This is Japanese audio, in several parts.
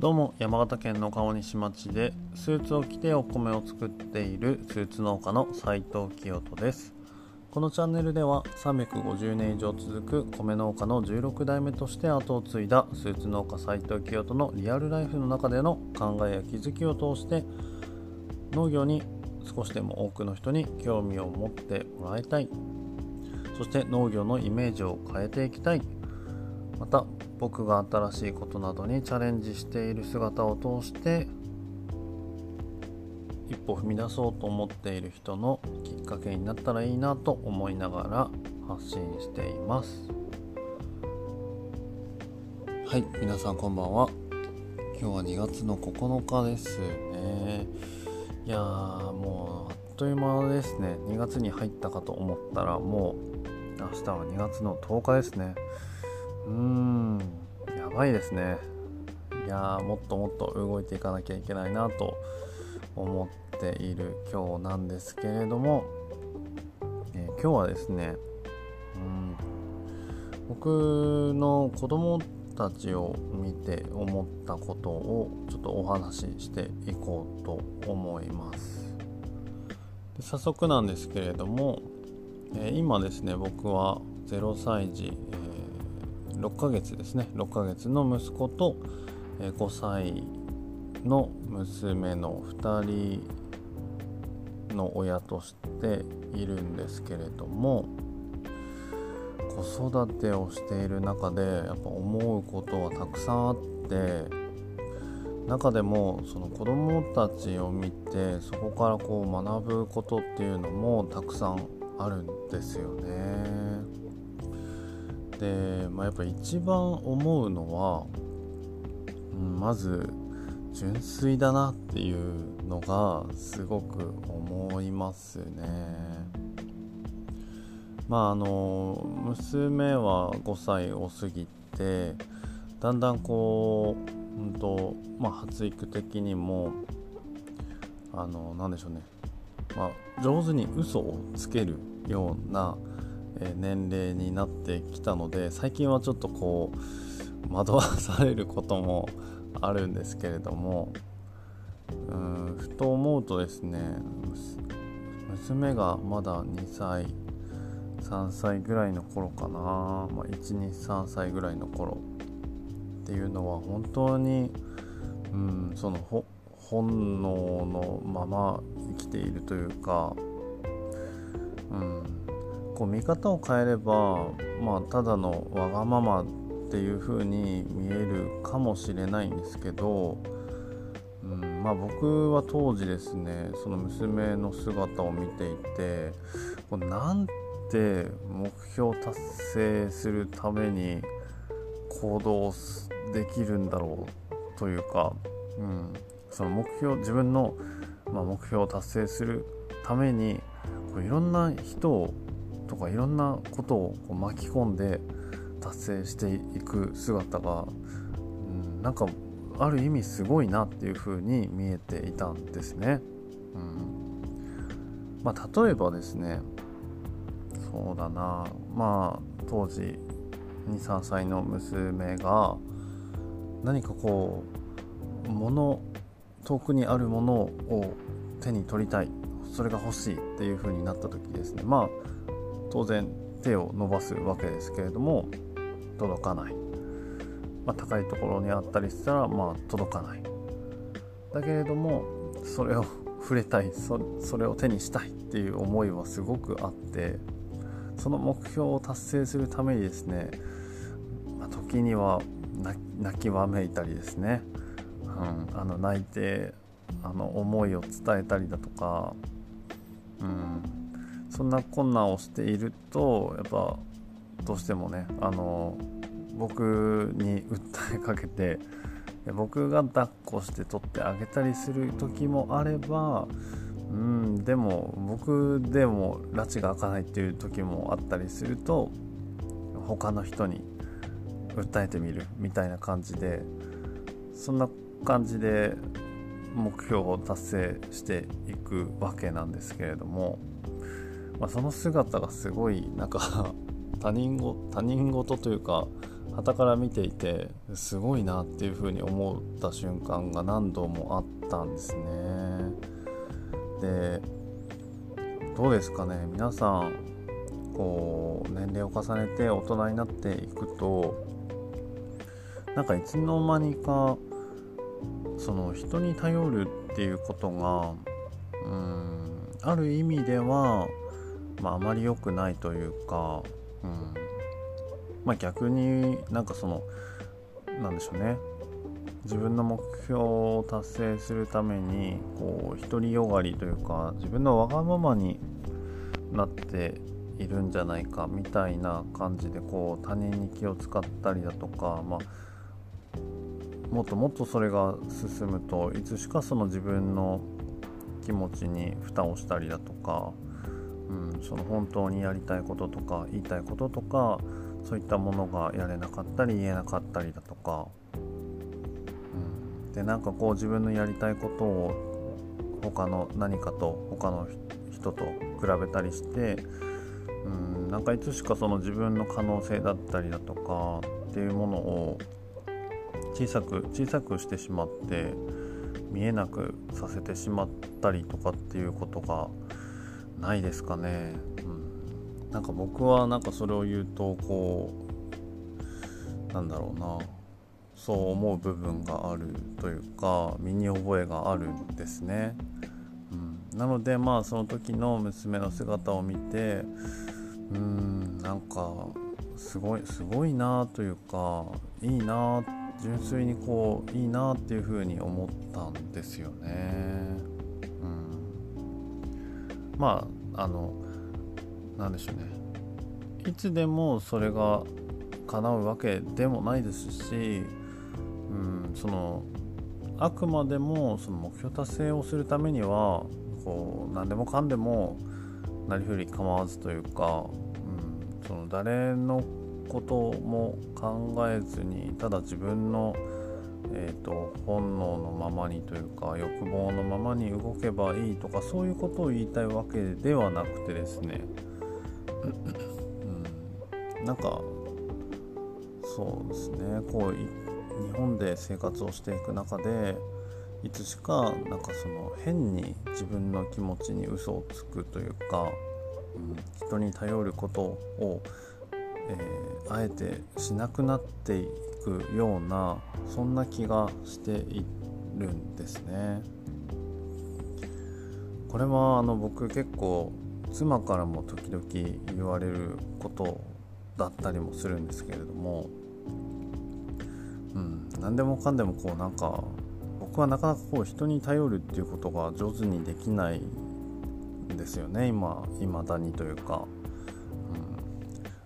どうも山形県の川西町でスーツを着てお米を作っているスーツ農家の斉藤清人です。このチャンネルでは350年以上続く米農家の16代目として後を継いだスーツ農家斉藤清人のリアルライフの中での考えや気づきを通して農業に少しでも多くの人に興味を持ってもらいたい。そして農業のイメージを変えていきたい。また僕が新しいことなどにチャレンジしている姿を通して一歩踏み出そうと思っている人のきっかけになったらいいなと思いながら発信しています。はい皆さんこんばんは。今日は2月の9日ですね。いやーもうあっという間ですね。2月に入ったかと思ったらもう明日は2月の10日ですね。うん。やばいですね。いやもっともっと動いていかなきゃいけないなと思っている今日なんですけれども、えー、今日はですねうん。僕の子供たちを見て思ったことをちょっとお話ししていこうと思います。早速なんですけれども、えー、今ですね僕は0歳児、え、6ヶ月ですね6ヶ月の息子と、5歳の娘の2人の親としているんですけれども子育てをしている中でやっぱ思うことはたくさんあって中でもその子どもたちを見てそこからこう学ぶことっていうのもたくさんあるんですよね。で、まあ、やっぱ一番思うのは、うん、まず純粋だなっていうのがすごく思いますね。まああの娘は5歳を過ぎてだんだんこう、うんとまあ、発育的にもあのなんでしょうね、まあ、上手に嘘をつけるような、年齢になってきたので最近はちょっとこう惑わされることもあるんですけれどもうんふと思うとですね娘がまだ2歳3歳ぐらいの頃かな、まあ、123歳ぐらいの頃っていうのは本当に、うん、その本能のまま生きているというか、うん、こう見方を変えれば、まあ、ただのわがままっていう風に見えるかもしれないんですけど、うんまあ、僕は当時ですねその娘の姿を見ていてこうなんて目標達成するために行動できるんだろうというか、うん、その目標自分の、まあ、目標を達成するためにこういろんな人をとかいろんなことをこう巻き込んで達成していく姿が、うん、なんかある意味すごいなっていう風に見えていたんですね。うん。まあ、例えばですねそうだな。まあ当時23歳の娘が何かこう物遠くにあるものを手に取りたい。それが欲しいっていう風になった時ですね。まあ当然手を伸ばすわけですけれども届かない、まあ、高いところにあったりしたらまあ届かない。だけれどもそれを 触れたいそれを手にしたいっていう思いはすごくあってその目標を達成するためにですね、まあ、時には泣きわめいたりですね、うん、あの泣いてあの思いを伝えたりだとか、うん、そんな困難をしているとやっぱどうしてもねあの僕に訴えかけて僕が抱っこして取ってあげたりする時もあればうんでも僕でも拉致が開かないっていう時もあったりすると他の人に訴えてみるみたいな感じでそんな感じで目標を達成していくわけなんですけれども、まあ、その姿がすごいなんか 他人ご他人事というか傍から見ていてすごいなっていうふうに思った瞬間が何度もあったんですね。でどうですかね。皆さんこう年齢を重ねて大人になっていくとなんかいつの間にかその人に頼るっていうことがうんある意味では、まあ、あまり良くないというか、うん。まあ、逆になんかそのなんでしょうね。自分の目標を達成するためにこう独りよがりというか自分のわがままになっているんじゃないかみたいな感じでこう他人に気を使ったりだとか、まあ、もっともっとそれが進むといつしかその自分の気持ちに蓋をしたりだとか、うん、その本当にやりたいこととか言いたいこととかそういったものがやれなかったり言えなかったりだとか、うん、でなんかこう自分のやりたいことを他の何かと他の人と比べたりして、うん、なんかいつしかその自分の可能性だったりだとかっていうものを小さく小さくしてしまって見えなくさせてしまったりとかっていうことがないですかね。うん、なんか僕はなんかそれを言うとこうなんだろうなそう思う部分があるというか身に覚えがあるんですね。うん、なのでまあその時の娘の姿を見てうんなんかすごいすごいなというかいいな純粋にこういいなっていうふうに思ったんですよね。まああのなんでしょうね。いつでもそれが叶うわけでもないですし、うん、そのあくまでもその目標達成をするためにはこう何でもかんでもなりふり構わずというか、うん、その誰のことも考えずにただ自分の、えーと、本能のままにというか欲望のままに動けばいいとかそういうことを言いたいわけではなくてですね、うん、なんかそうですね。こう日本で生活をしていく中でいつしかなんかその変に自分の気持ちに嘘をつくというか、うん、人に頼ることをえー、あえてしなくなっていくようなそんな気がしているんですね。これはあの僕結構妻からも時々言われることだったりもするんですけれども、うん、何でもかんでもこうなんか僕はなかなかこう人に頼るっていうことが上手にできないんですよね今未だにというか。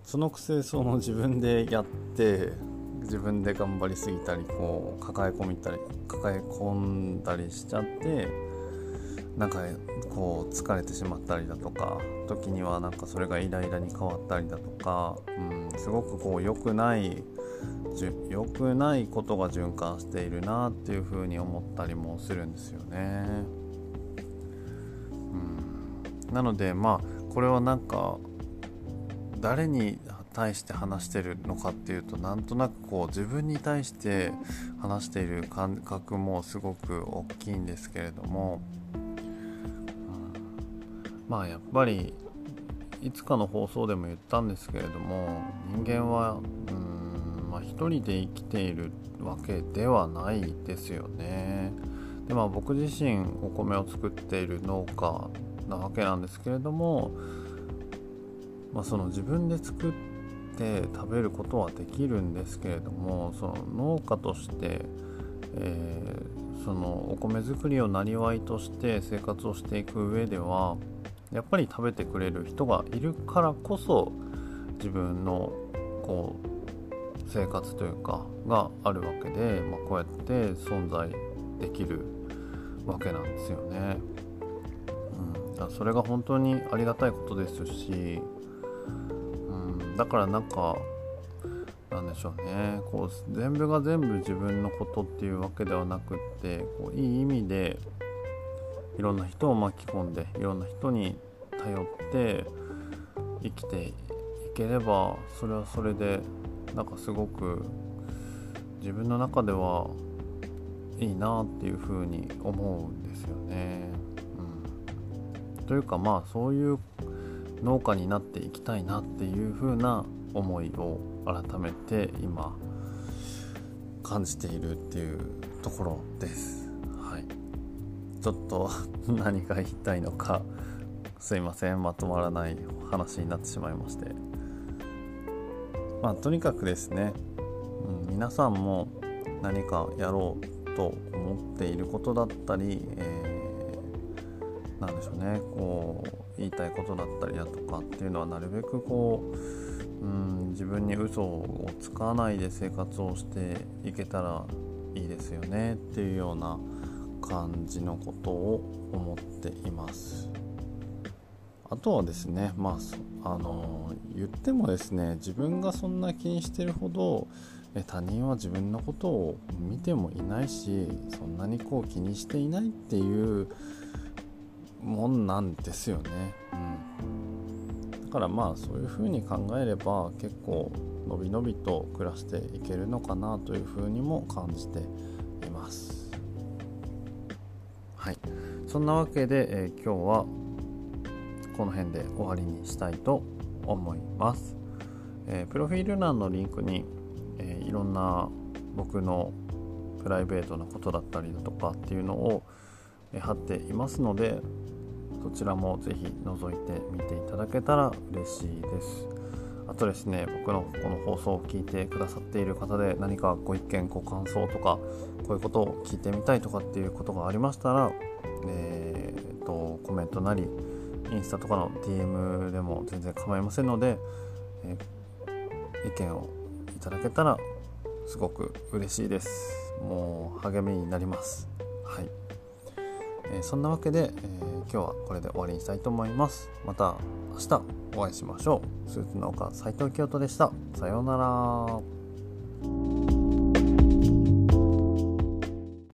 そのくせその自分でやって自分で頑張りすぎたりこう抱え込みたり抱え込んだりしちゃってなんかこう疲れてしまったりだとか時にはなんかそれがイライラに変わったりだとか、うん、すごくこう良くない良くないことが循環しているなっていうふうに思ったりもするんですよね。うん、なのでまあこれはなんか誰に対して話してるのかっていうとなんとなくこう自分に対して話している感覚もすごく大きいんですけれども、うん、まあやっぱりいつかの放送でも言ったんですけれども人間はうんまあ一人で生きているわけではないですよね。でまあ僕自身お米を作っている農家なわけなんですけれどもまあ、その自分で作って食べることはできるんですけれどもその農家として、えー、そのお米作りをなりわいとして生活をしていく上ではやっぱり食べてくれる人がいるからこそ自分のこう生活というかがあるわけで、まあ、こうやって存在できるわけなんですよね。うん、それが本当にありがたいことですしだからなんかなんでしょうねこう全部が全部自分のことっていうわけではなくってこういい意味でいろんな人を巻き込んでいろんな人に頼って生きていければそれはそれでなんかすごく自分の中ではいいなっていうふうに思うんですよね。うん、というかまあそういう農家になっていきたいなっていうふうな思いを改めて今感じているっていうところです。はい、ちょっと何が言いたいのかすいません。まとまらない話になってしまいまして。まあとにかくですね、うん、皆さんも何かやろうと思っていることだったり、えー、なんでしょうね。こう言いたいことだったりだとかっていうのはなるべくこう、うん、自分に嘘をつかないで生活をしていけたらいいですよねっていうような感じのことを思っています。あとはですねまああの言ってもですね自分がそんな気にしてるほど他人は自分のことを見てもいないしそんなにこう気にしていないっていうもんなんですよね。うん、だからまあそういうふうに考えれば結構のびのびと暮らしていけるのかなというふうにも感じています。はい、そんなわけで、えー、今日はこの辺で終わりにしたいと思います。えー、プロフィール欄のリンクに、えー、いろんな僕のプライベートなことだったりだとかっていうのを貼っていますのでそちらもぜひ覗いてみていただけたら嬉しいです。あとですね僕のこの放送を聞いてくださっている方で何かご意見ご感想とかこういうことを聞いてみたいとかっていうことがありましたら、えーと、コメントなりインスタとかの DM でも全然構いませんので、えー、意見をいただけたらすごく嬉しいです。もう励みになります。はい。えー、そんなわけで、えー、今日はこれで終わりにしたいと思います。また明日お会いしましょう。スーツの丘斉藤京都でした。さようなら。